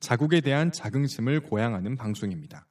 자국에 대한 자긍심을 고양하는 방송입니다.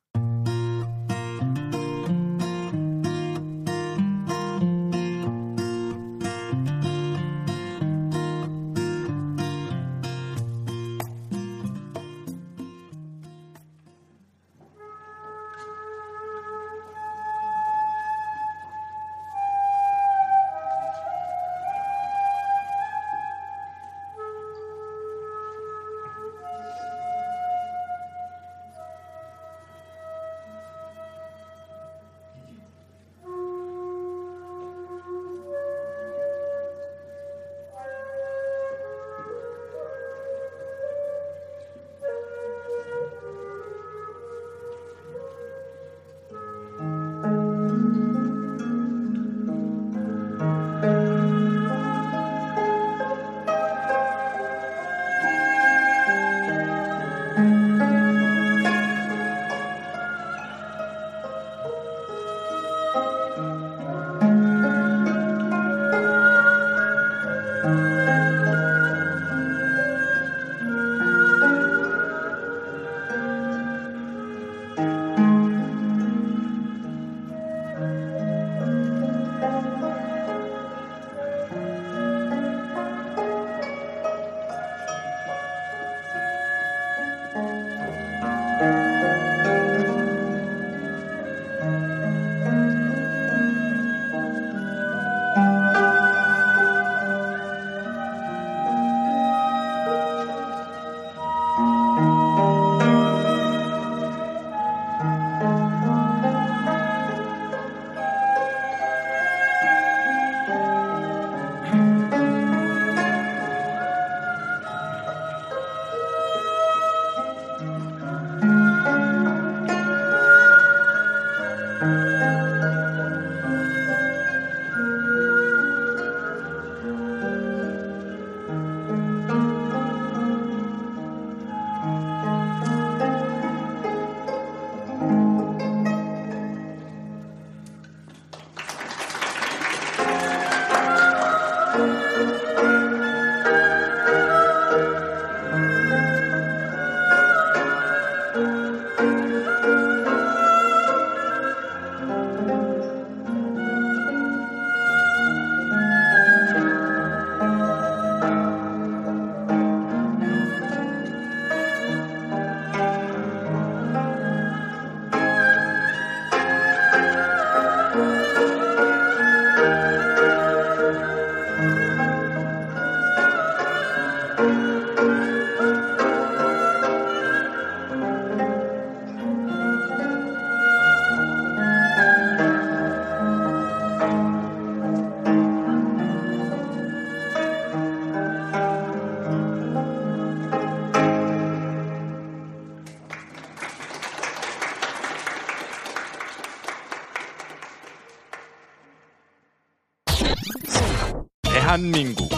대한민국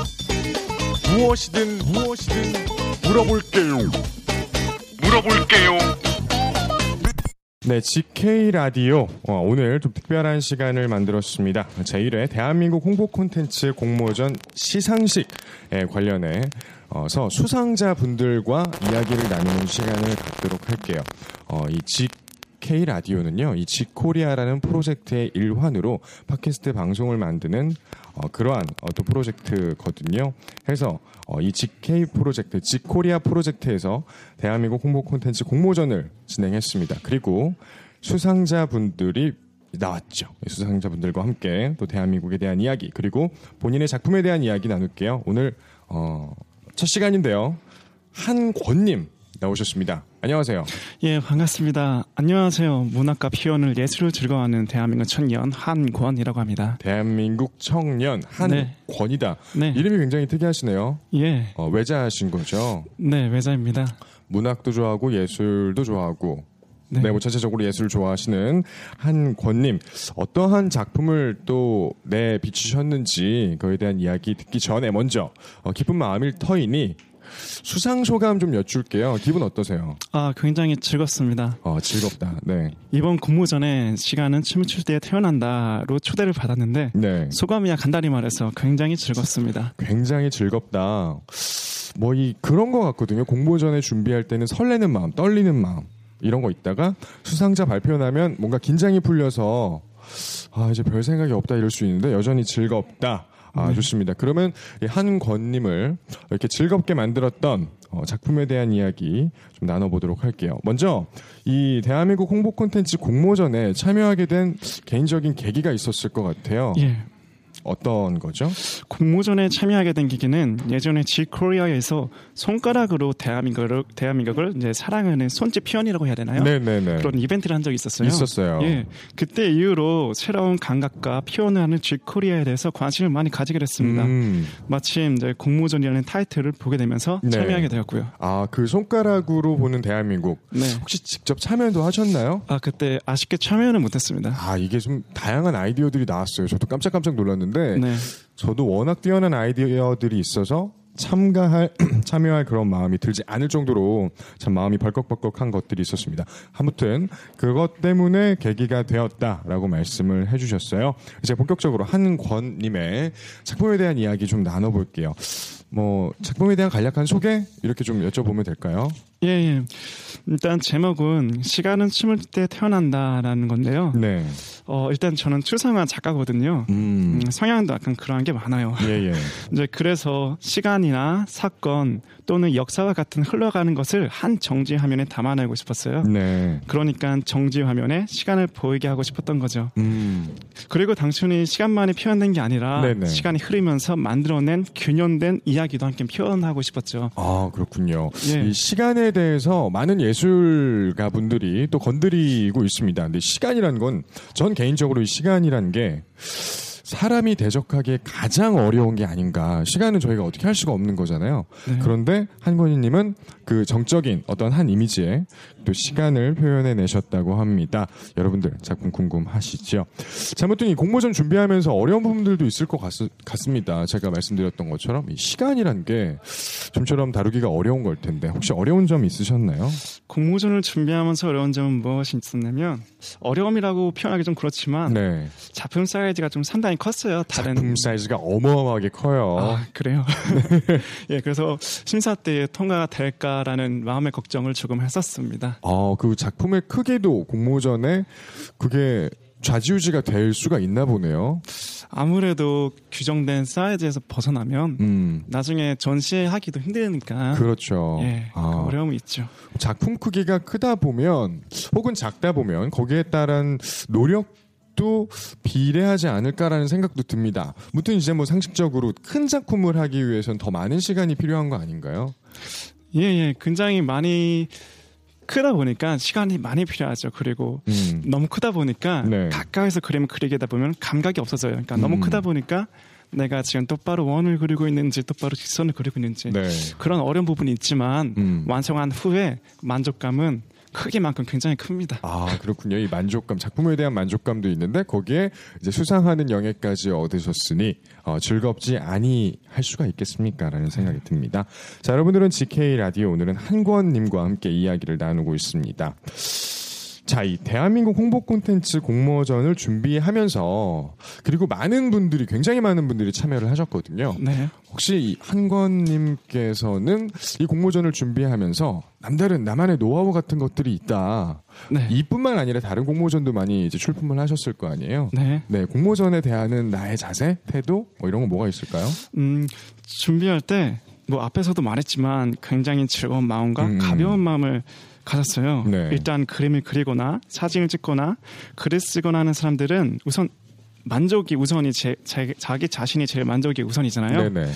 무엇이든 무엇이든 물어볼게요. 물어볼게요. 네, GK 라디오 어, 오늘 좀 특별한 시간을 만들었습니다. 제1회 대한민국 홍보 콘텐츠 공모전 시상식에 관련해서 수상자 분들과 이야기를 나누는 시간을 갖도록 할게요. 어, 이 GK 라디오는요, 이 지코리아라는 프로젝트의 일환으로 팟캐스트 방송을 만드는 어, 그러한 어떤 프로젝트거든요. 해서 어, 이 GK 프로젝트, 지코리아 프로젝트에서 대한민국 홍보 콘텐츠 공모전을 진행했습니다. 그리고 수상자 분들이 나왔죠. 수상자분들과 함께 또 대한민국에 대한 이야기 그리고 본인의 작품에 대한 이야기 나눌게요. 오늘 어, 첫 시간인데요. 한권님 나오셨습니다. 안녕하세요. 예, 반갑습니다. 안녕하세요. 문학과 표현을 예술을 즐거워하는 대한민국 청년 한권이라고 합니다. 대한민국 청년 한권이다. 네. 이름이 굉장히 특이하시네요. 예, 어, 외자하신 거죠. 네, 외자입니다. 문학도 좋아하고 예술도 좋아하고 네. 네, 뭐 전체적으로 예술을 좋아하시는 한권님 어떠한 작품을 또 내비추셨는지 그에 대한 이야기 듣기 전에 먼저 어, 기쁜 마음일 터이니 수상 소감 좀 여쭐게요. 기분 어떠세요? 아, 굉장히 즐겁습니다. 어, 즐겁다. 네, 이번 공모전에 시간은 춤을 출 때 태어난다로 초대를 받았는데 네, 소감이야 간단히 말해서 굉장히 즐겁습니다. 굉장히 즐겁다. 뭐 이 그런 거 같거든요. 공모전에 준비할 때는 설레는 마음, 떨리는 마음 이런 거 있다가 수상자 발표 나면 뭔가 긴장이 풀려서 아 이제 별 생각이 없다 이럴 수 있는데 여전히 즐겁다. 아 좋습니다. 그러면 이 한권님을 이렇게 즐겁게 만들었던 어, 작품에 대한 이야기 좀 나눠보도록 할게요. 먼저 이 대한민국 홍보 콘텐츠 공모전에 참여하게 된 개인적인 계기가 있었을 것 같아요. 예. 어떤 거죠? 공모전에 참여하게 된 계기는 예전에 G 코리아에서 손가락으로 대한민국을 대한민국을 이제 사랑하는 손짓 표현이라고 해야 되나요? 네네네. 그런 이벤트를 한 적이 있었어요. 있었어요. 예, 그때 이후로 새로운 감각과 표현을 하는 G 코리아에 대해서 관심을 많이 가지게 됐습니다. 음. 마침 이제 공모전이라는 타이틀을 보게 되면서 네. 참여하게 되었고요. 아, 그 손가락으로 보는 대한민국. 네. 혹시 직접 참여도 하셨나요? 아 그때 아쉽게 참여는 못했습니다. 아, 이게 좀 다양한 아이디어들이 나왔어요. 저도 깜짝깜짝 놀랐는데, 네, 저도 워낙 뛰어난 아이디어들이 있어서 참가할, 참여할 그런 마음이 들지 않을 정도로 참 마음이 벌컥벌컥한 것들이 있었습니다. 아무튼, 그것 때문에 계기가 되었다라고 말씀을 해주셨어요. 이제 본격적으로 한권님의 작품에 대한 이야기 좀 나눠볼게요. 뭐, 작품에 대한 간략한 소개? 이렇게 좀 여쭤보면 될까요? 예, 예. 일단 제목은 시간은 춤을 때 태어난다라는 건데요. 네. 어 일단 저는 추상화 작가거든요. 음. 음, 성향도 약간 그러한 게 많아요. 예, 예. 이제 그래서 시간이나 사건 또는 역사와 같은 흘러가는 것을 한 정지 화면에 담아내고 싶었어요. 네. 그러니까 정지 화면에 시간을 보이게 하고 싶었던 거죠. 음. 그리고 단순히 시간만이 표현된 게 아니라 네네. 시간이 흐르면서 만들어낸 균형된 이야기도 함께 표현하고 싶었죠. 아, 그렇군요. 예. 이 시간 에 대해서 많은 예술가 분들이 또 건드리고 있습니다. 근데 시간이란 건 전 개인적으로 이 시간이란 게 사람이 대적하기에 가장 어려운 게 아닌가. 시간은 저희가 어떻게 할 수가 없는 거잖아요. 네. 그런데 한권희님은 그 정적인 어떤 한 이미지에 또 시간을 표현해 내셨다고 합니다. 여러분들 작품 궁금하시죠? 잘못된 이 공모전 준비하면서 어려운 부분들도 있을 것 같, 습니다 제가 말씀드렸던 것처럼 이 시간이란 게 좀처럼 다루기가 어려운 걸 텐데 혹시 어려운 점 있으셨나요? 공모전을 준비하면서 어려운 점은 무엇이 있었냐면 어려움이라고 표현하기 좀 그렇지만 네. 작품 사이즈가 좀 상당히 컸어요. 다른 작품 사이즈가 어마어마하게 커요. 아, 그래요? 예, 그래서 심사 때 통과가 될까 라는 마음의 걱정을 조금 했었습니다. 아, 그 작품의 크기도 공모전에 그게 좌지우지가 될 수가 있나 보네요. 아무래도 규정된 사이즈에서 벗어나면 음. 나중에 전시하기도 힘드니까 그렇죠. 예, 그 아, 어려움이 있죠. 작품 크기가 크다 보면 혹은 작다 보면 거기에 따른 노력도 비례하지 않을까라는 생각도 듭니다. 무튼 이제 뭐 상식적으로 큰 작품을 하기 위해선 더 많은 시간이 필요한 거 아닌가요? 예, 예, 굉장히 많이 크다 보니까 시간이 많이 필요하죠. 그리고 음. 너무 크다 보니까 네. 가까이서 그림을 그리게다 보면 감각이 없어져요. 그러니까 너무 음. 크다 보니까 내가 지금 똑바로 원을 그리고 있는지 똑바로 직선을 그리고 있는지 네. 그런 어려운 부분이 있지만 음. 완성한 후에 만족감은 크기만큼 굉장히 큽니다. 아 그렇군요. 이 만족감 작품에 대한 만족감도 있는데 거기에 이제 수상하는 영예까지 얻으셨으니 어, 즐겁지 아니 할 수가 있겠습니까라는 생각이 듭니다. 자 여러분들은 GK 라디오 오늘은 한권님과 함께 이야기를 나누고 있습니다. 자, 이 대한민국 홍보 콘텐츠 공모전을 준비하면서 그리고 많은 분들이 굉장히 많은 분들이 참여를 하셨거든요. 네. 혹시 이 한권님께서는 이 공모전을 준비하면서 남다른 나만의 노하우 같은 것들이 있다. 네. 이뿐만 아니라 다른 공모전도 많이 이제 출품을 하셨을 거 아니에요. 네. 네, 공모전에 대한 나의 자세, 태도 뭐 이런 거 뭐가 있을까요? 음, 준비할 때 뭐 앞에서도 말했지만 굉장히 즐거운 마음과 음. 가벼운 마음을 가졌어요. 네. 일단 그림을 그리거나 사진을 찍거나 글을 쓰거나 하는 사람들은 우선 만족이 우선이 제, 제- 자기 자신이 제일 만족이 우선이잖아요. 네네.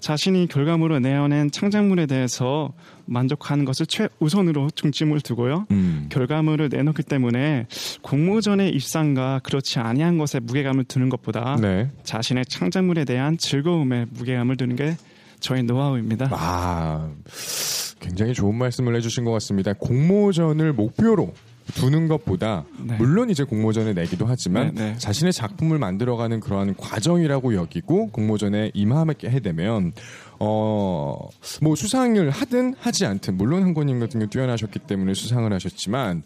자신이 결과물로 내어낸 창작물에 대해서 만족하는 것을 최우선으로 중점을 두고요. 음. 결과물을 내놓기 때문에 공모전의 입상과 그렇지 아니한 것에 무게감을 두는 것보다 네. 자신의 창작물에 대한 즐거움에 무게감을 두는 게 저의 노하우입니다. 아, 굉장히 좋은 말씀을 해주신 것 같습니다. 공모전을 목표로 두는 것보다 네. 물론 이제 공모전에 내기도 하지만 네, 네. 자신의 작품을 만들어가는 그러한 과정이라고 여기고 공모전에 임하게 되면 어 뭐 수상을 하든 하지 않든 물론 한권님 같은 경우 뛰어나셨기 때문에 수상을 하셨지만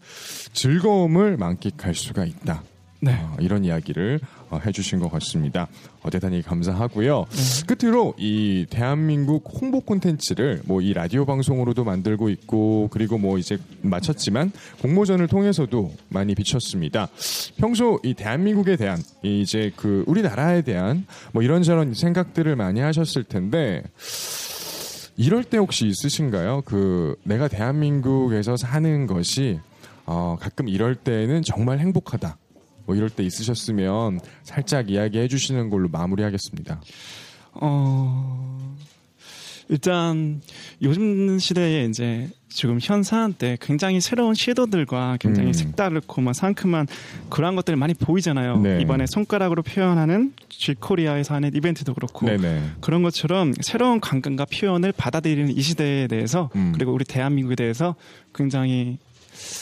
즐거움을 만끽할 수가 있다. 네. 어, 이런 이야기를 어, 해주신 것 같습니다. 어, 대단히 감사하고요. 끝으로 이 대한민국 홍보 콘텐츠를 뭐 이 라디오 방송으로도 만들고 있고 그리고 뭐 이제 마쳤지만 공모전을 통해서도 많이 비쳤습니다. 평소 이 대한민국에 대한 이 이제 그 우리나라에 대한 뭐 이런저런 생각들을 많이 하셨을 텐데 이럴 때 혹시 있으신가요? 그 내가 대한민국에서 사는 것이 어, 가끔 이럴 때는 정말 행복하다. 뭐 이럴 때 있으셨으면 살짝 이야기해 주시는 걸로 마무리하겠습니다. 어, 일단 요즘 시대에 이제 지금 현 사안 때 굉장히 새로운 시도들과 굉장히 음. 색다르고 막 상큼한 그런 것들이 많이 보이잖아요. 네. 이번에 손가락으로 표현하는 G코리아에서 하는 이벤트도 그렇고 네네. 그런 것처럼 새로운 관점과 표현을 받아들이는 이 시대에 대해서 음. 그리고 우리 대한민국에 대해서 굉장히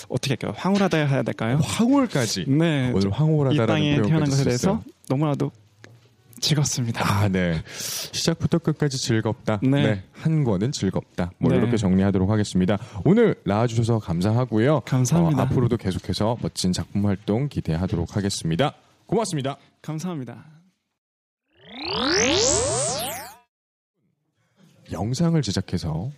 어떻게 할까요? 황홀하다 해야 될까요? 황홀까지. 네. 오늘 이 황홀하다라는 땅에 표현까지 태어난 것에. 대해서 너무나도 즐겁습니다. 아, 네. 시작부터 끝까지 즐겁다. 네. 네. 한 권은 즐겁다. 뭐 네. 이렇게 정리하도록 하겠습니다. 오늘 나와주셔서 감사하고요. 감사합니다. 어, 앞으로도 계속해서 멋진 작품 활동 기대하도록 하겠습니다. 고맙습니다. 감사합니다. 영상을 제작해서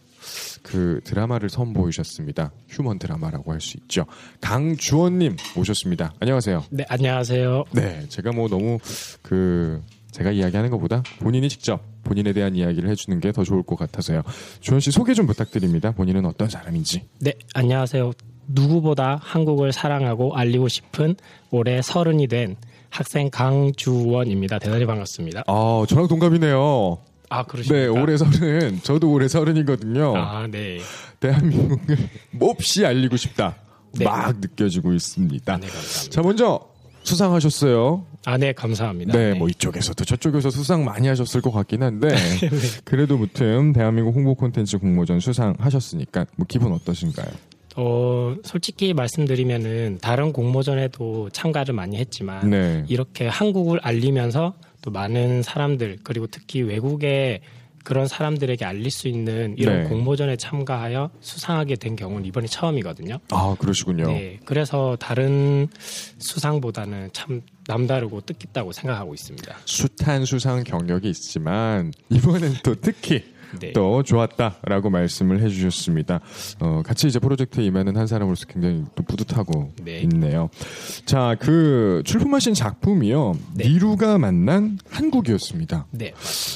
그 드라마를 선보이셨습니다. 휴먼 드라마라고 할 수 있죠. 강주원님 모셨습니다. 안녕하세요. 네, 안녕하세요. 네, 제가 뭐 너무 그 제가 이야기하는 것보다 본인이 직접 본인에 대한 이야기를 해주는 게 더 좋을 것 같아서요. 주원 씨 소개 좀 부탁드립니다. 본인은 어떤 사람인지. 네, 안녕하세요. 누구보다 한국을 사랑하고 알리고 싶은 올해 서른이 된 학생 강주원입니다. 대단히 반갑습니다. 아, 저랑 동갑이네요. 아, 그러십니까? 네, 올해 서른. 저도 올해 서른이거든요. 아, 네. 대한민국을 몹시 알리고 싶다. 네. 막 느껴지고 있습니다. 네, 감사합니다. 자, 먼저 수상하셨어요. 아, 네, 감사합니다. 네, 뭐 이쪽에서도 저쪽에서 수상 많이 하셨을 것 같긴 한데 네. 그래도 무튼 대한민국 홍보 콘텐츠 공모전 수상하셨으니까 뭐 기분 어떠신가요? 어, 솔직히 말씀드리면은 다른 공모전에도 참가를 많이 했지만 네. 이렇게 한국을 알리면서 또 많은 사람들 그리고 특히 외국의 그런 사람들에게 알릴 수 있는 이런 네. 공모전에 참가하여 수상하게 된 경우는 이번이 처음이거든요. 아 그러시군요. 네, 그래서 다른 수상보다는 참 남다르고 뜻깊다고 생각하고 있습니다. 숱한 수상 경력이 있지만 이번엔 또 특히 네. 또 좋았다라고 말씀을 해주셨습니다. 어, 같이 이제 프로젝트에 임하는 한 사람으로서 굉장히 또 뿌듯하고 네. 있네요. 자, 그 출품하신 작품이요. 네. 니루가 만난 한국이었습니다. 네,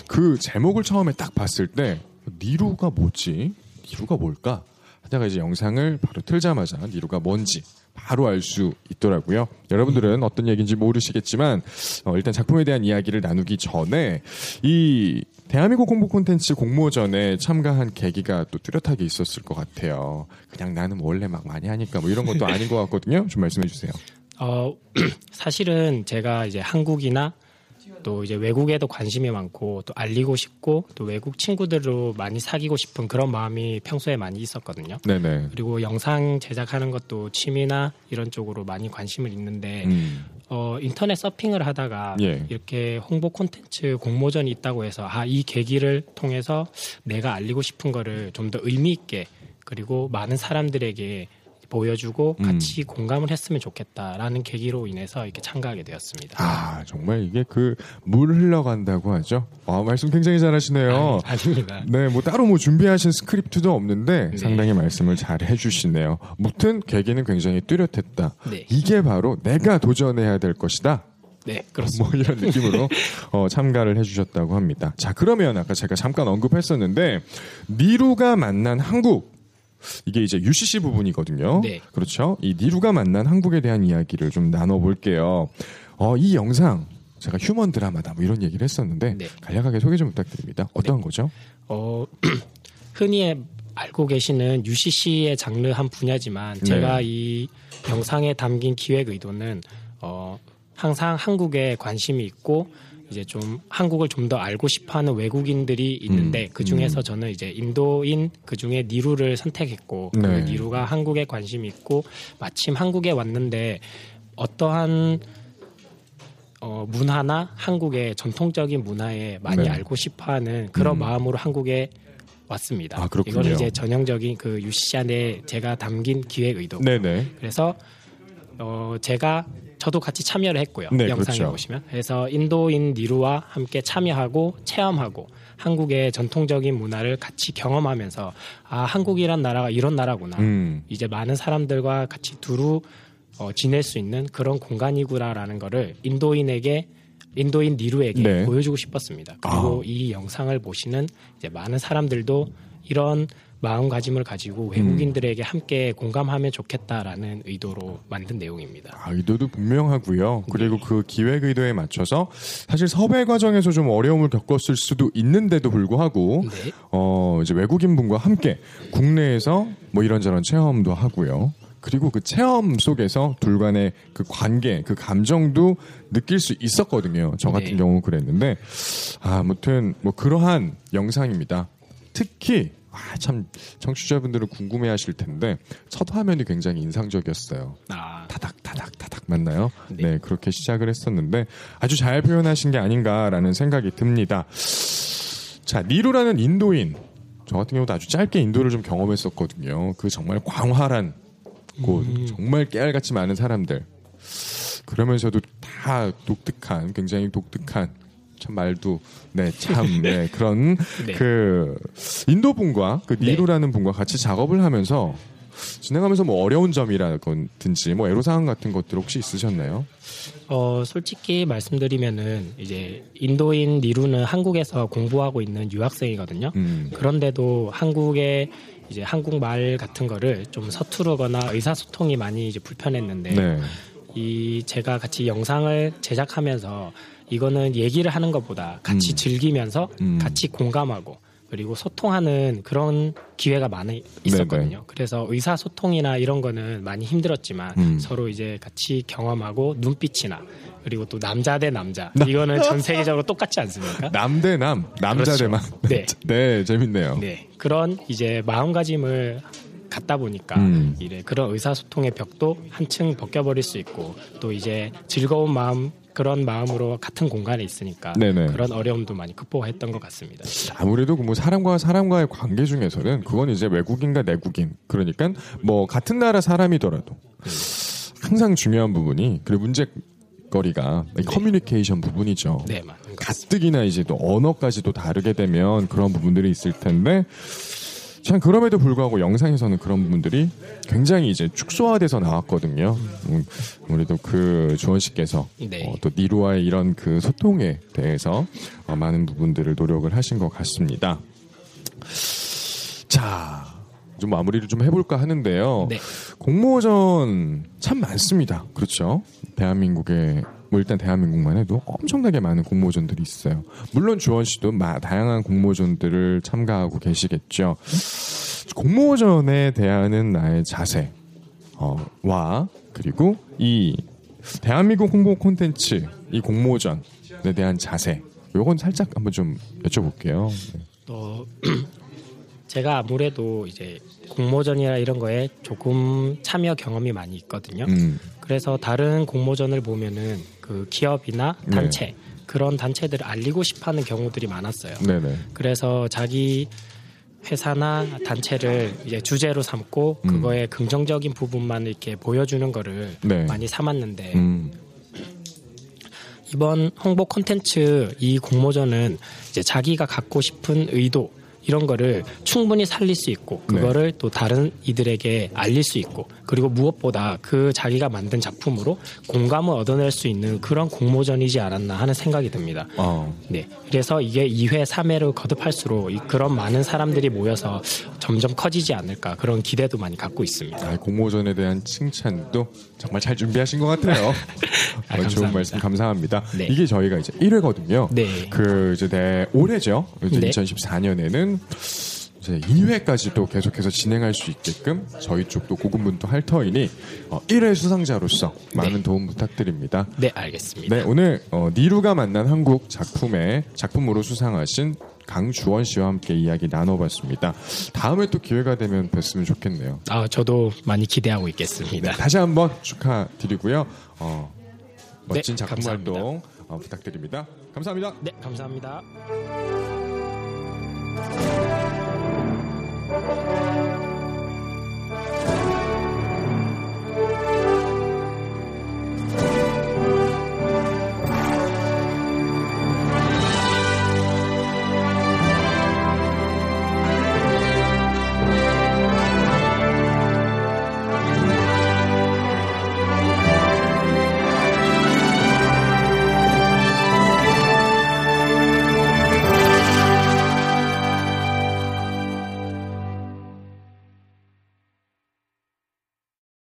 그 제목을 처음에 딱 봤을 때 니루가 뭐지? 니루가 뭘까? 하다가 이제 영상을 바로 틀자마자 니루가 뭔지 바로 알 수 있더라고요. 여러분들은 어떤 얘기인지 모르시겠지만 어, 일단 작품에 대한 이야기를 나누기 전에 이 대한민국 홍보 콘텐츠 공모전에 참가한 계기가 또 뚜렷하게 있었을 것 같아요. 그냥 나는 원래 막 많이 하니까 뭐 이런 것도 아닌 것 같거든요. 좀 말씀해 주세요. 어, 사실은 제가 이제 한국이나 또 이제 외국에도 관심이 많고 또 알리고 싶고 또 외국 친구들로 많이 사귀고 싶은 그런 마음이 평소에 많이 있었거든요. 네네. 그리고 영상 제작하는 것도 취미나 이런 쪽으로 많이 관심을 있는데 음, 어, 인터넷 서핑을 하다가 예. 이렇게 홍보 콘텐츠 공모전이 있다고 해서 아, 이 계기를 통해서 내가 알리고 싶은 거를 좀 더 의미 있게 그리고 많은 사람들에게 보여주고 음. 같이 공감을 했으면 좋겠다라는 계기로 인해서 이렇게 참가하게 되었습니다. 아 정말 이게 그 물 흘러간다고 하죠. 아 말씀 굉장히 잘하시네요. 아니, 아닙니다. 네, 뭐 따로 뭐 준비하신 스크립트도 없는데 네. 상당히 말씀을 잘 해주시네요. 무튼 계기는 굉장히 뚜렷했다. 네. 이게 바로 내가 도전해야 될 것이다. 네, 그렇습니다. 뭐 이런 느낌으로 어, 참가를 해주셨다고 합니다. 자 그러면 아까 제가 잠깐 언급했었는데 니루가 만난 한국 이게 이제 UCC 부분이거든요. 네. 그렇죠. 이 니루가 만난 한국에 대한 이야기를 좀 나눠볼게요. 어, 이 영상 제가 휴먼 드라마다 뭐 이런 얘기를 했었는데 네. 간략하게 소개 좀 부탁드립니다. 어떤 거죠? 어, 흔히 알고 계시는 UCC의 장르 한 분야지만 네. 제가 이 영상에 담긴 기획 의도는 어, 항상 한국에 관심이 있고 이제 좀 한국을 좀 더 알고 싶어하는 외국인들이 있는데 음, 그 중에서 저는 이제 인도인 그 중에 니루를 선택했고 네. 그 니루가 한국에 관심이 있고 마침 한국에 왔는데 어떠한 어, 문화나 한국의 전통적인 문화에 많이 네. 알고 싶어하는 그런 음. 마음으로 한국에 왔습니다. 아. 이거는 이제 전형적인 그 UCC 안에 제가 담긴 기획 의도. 네네. 그래서 어, 제가 저도 같이 참여를 했고요. 네, 영상에 그렇죠. 보시면. 그래서 인도인 니루와 함께 참여하고 체험하고 한국의 전통적인 문화를 같이 경험하면서 아 한국이란 나라가 이런 나라구나. 음. 이제 많은 사람들과 같이 두루 어, 지낼 수 있는 그런 공간이구나라는 거를 인도인에게 인도인 니루에게 네. 보여주고 싶었습니다. 그리고 아. 이 영상을 보시는 이제 많은 사람들도 이런 마음가짐을 가지고 음. 외국인들에게 함께 공감하면 좋겠다라는 의도로 만든 내용입니다. 아, 의도도 분명하고요. 그리고 그 기획 의도에 맞춰서 사실 섭외 과정에서 좀 어려움을 겪었을 수도 있는데도 불구하고 네. 어, 이제 외국인 분과 함께 국내에서 뭐 이런저런 체험도 하고요. 그리고 그 체험 속에서 둘 간의 그 관계, 그 감정도 느낄 수 있었거든요. 저 같은 네. 경우 그랬는데, 아, 아무튼 뭐 그러한 영상입니다. 특히, 아, 참, 청취자분들은 궁금해 하실 텐데, 첫 화면이 굉장히 인상적이었어요. 아, 타닥, 타닥, 타닥 맞나요? 네. 네. 그렇게 시작을 했었는데, 아주 잘 표현하신 게 아닌가라는 생각이 듭니다. 자, 니루라는 인도인. 저 같은 경우도 아주 짧게 인도를 좀 경험했었거든요. 그 정말 광활한 곳, 정말 깨알같이 많은 사람들. 그러면서도 다 독특한, 굉장히 독특한, 참 말도, 네, 참, 네, 그런, 네. 그, 인도 분과, 그 네. 니루라는 분과 같이 작업을 하면서, 진행하면서 뭐 어려운 점이라든지, 뭐 애로사항 같은 것들 혹시 있으셨나요? 어, 솔직히 말씀드리면은 이제 인도인 니루는 한국에서 공부하고 있는 유학생이거든요. 음. 그런데도 한국의 이제 한국말 같은 거를 좀 서투르거나 의사소통이 많이 이제 불편했는데 네. 이 제가 같이 영상을 제작하면서 이거는 얘기를 하는 것보다 같이 음. 즐기면서 음. 같이 공감하고 그리고 소통하는 그런 기회가 많이 있었거든요. 네네. 그래서 의사 소통이나 이런 거는 많이 힘들었지만 음. 서로 이제 같이 경험하고 눈빛이나 그리고 또 남자 대 남자 이거는 전 세계적으로 똑같지 않습니까? 남 대 남, 남자 그렇죠. 대 남. 네. 네, 재밌네요. 네 그런 이제 마음가짐을 갖다 보니까 음. 이래 그런 의사소통의 벽도 한층 벗겨버릴 수 있고 또 이제 즐거운 마음 그런 마음으로 같은 공간에 있으니까 네네. 그런 어려움도 많이 극복했던 것 같습니다. 아무래도 그뭐 사람과 사람과의 관계 중에서는 그건 이제 외국인과 내국인 그러니까 뭐 같은 나라 사람이더라도 항상 중요한 부분이 그리고 문제 거리가 이 커뮤니케이션 부분이죠. 네. 가뜩이나 이제 또 언어까지도 다르게 되면 그런 부분들이 있을 텐데 참 그럼에도 불구하고 영상에서는 그런 부분들이 굉장히 이제 축소화돼서 나왔거든요. 음, 아무래도 그 주원 씨께서 네. 어, 또 니루와의 이런 그 소통에 대해서 어, 많은 부분들을 노력을 하신 것 같습니다. 자, 좀 마무리를 좀 해볼까 하는데요. 네. 공모전 참 많습니다. 그렇죠? 대한민국에 뭐 일단 대한민국만 해도 엄청나게 많은 공모전들이 있어요. 물론 주원 씨도 마- 다양한 공모전들을 참가하고 계시겠죠. 공모전에 대하는 나의 자세, 어, 와 그리고 이 대한민국 홍보 콘텐츠 이 공모전에 대한 자세, 요건 살짝 한번 좀 여쭤볼게요. 네. 또 제가 아무래도 이제 공모전이나 이런 거에 조금 참여 경험이 많이 있거든요. 음, 그래서 다른 공모전을 보면은 그 기업이나 네. 단체 그런 단체들을 알리고 싶어하는 경우들이 많았어요. 네네. 그래서 자기 회사나 단체를 이제 주제로 삼고 음. 그거의 긍정적인 부분만 이렇게 보여주는 거를 네. 많이 삼았는데 음, 이번 홍보 콘텐츠 이 공모전은 이제 자기가 갖고 싶은 의도 이런 거를 충분히 살릴 수 있고 네. 그거를 또 다른 이들에게 알릴 수 있고 그리고 무엇보다 그 자기가 만든 작품으로 공감을 얻어낼 수 있는 그런 공모전이지 않았나 하는 생각이 듭니다. 어. 네. 그래서 이게 2회, 3회로 거듭할수록 이- 그런 많은 사람들이 모여서 점점 커지지 않을까 그런 기대도 많이 갖고 있습니다. 아, 공모전에 대한 칭찬도 정말 잘 준비하신 것 같아요. 아, 어, 좋은. 말씀 감사합니다. 네. 이게 저희가 이제 1회거든요. 네. 그 이제 내 올해죠. 이제 네. 2014년에는 이제 2회까지도 계속해서 진행할 수 있게끔 저희 쪽도 고군분투 할 터이니 어, 1회 수상자로서 많은 도움 부탁드립니다. 네, 알겠습니다. 네, 오늘 어, 니루가 만난 한국 작품의 작품으로 수상하신 강주원 씨와 함께 이야기 나눠봤습니다. 다음에 또 기회가 되면 뵀으면 좋겠네요. 아, 저도 많이 기대하고 있겠습니다. 다시 한번 축하드리고요. 어, 멋진 네, 작품 감사합니다. 활동 어, 부탁드립니다. 감사합니다. 네, 감사합니다.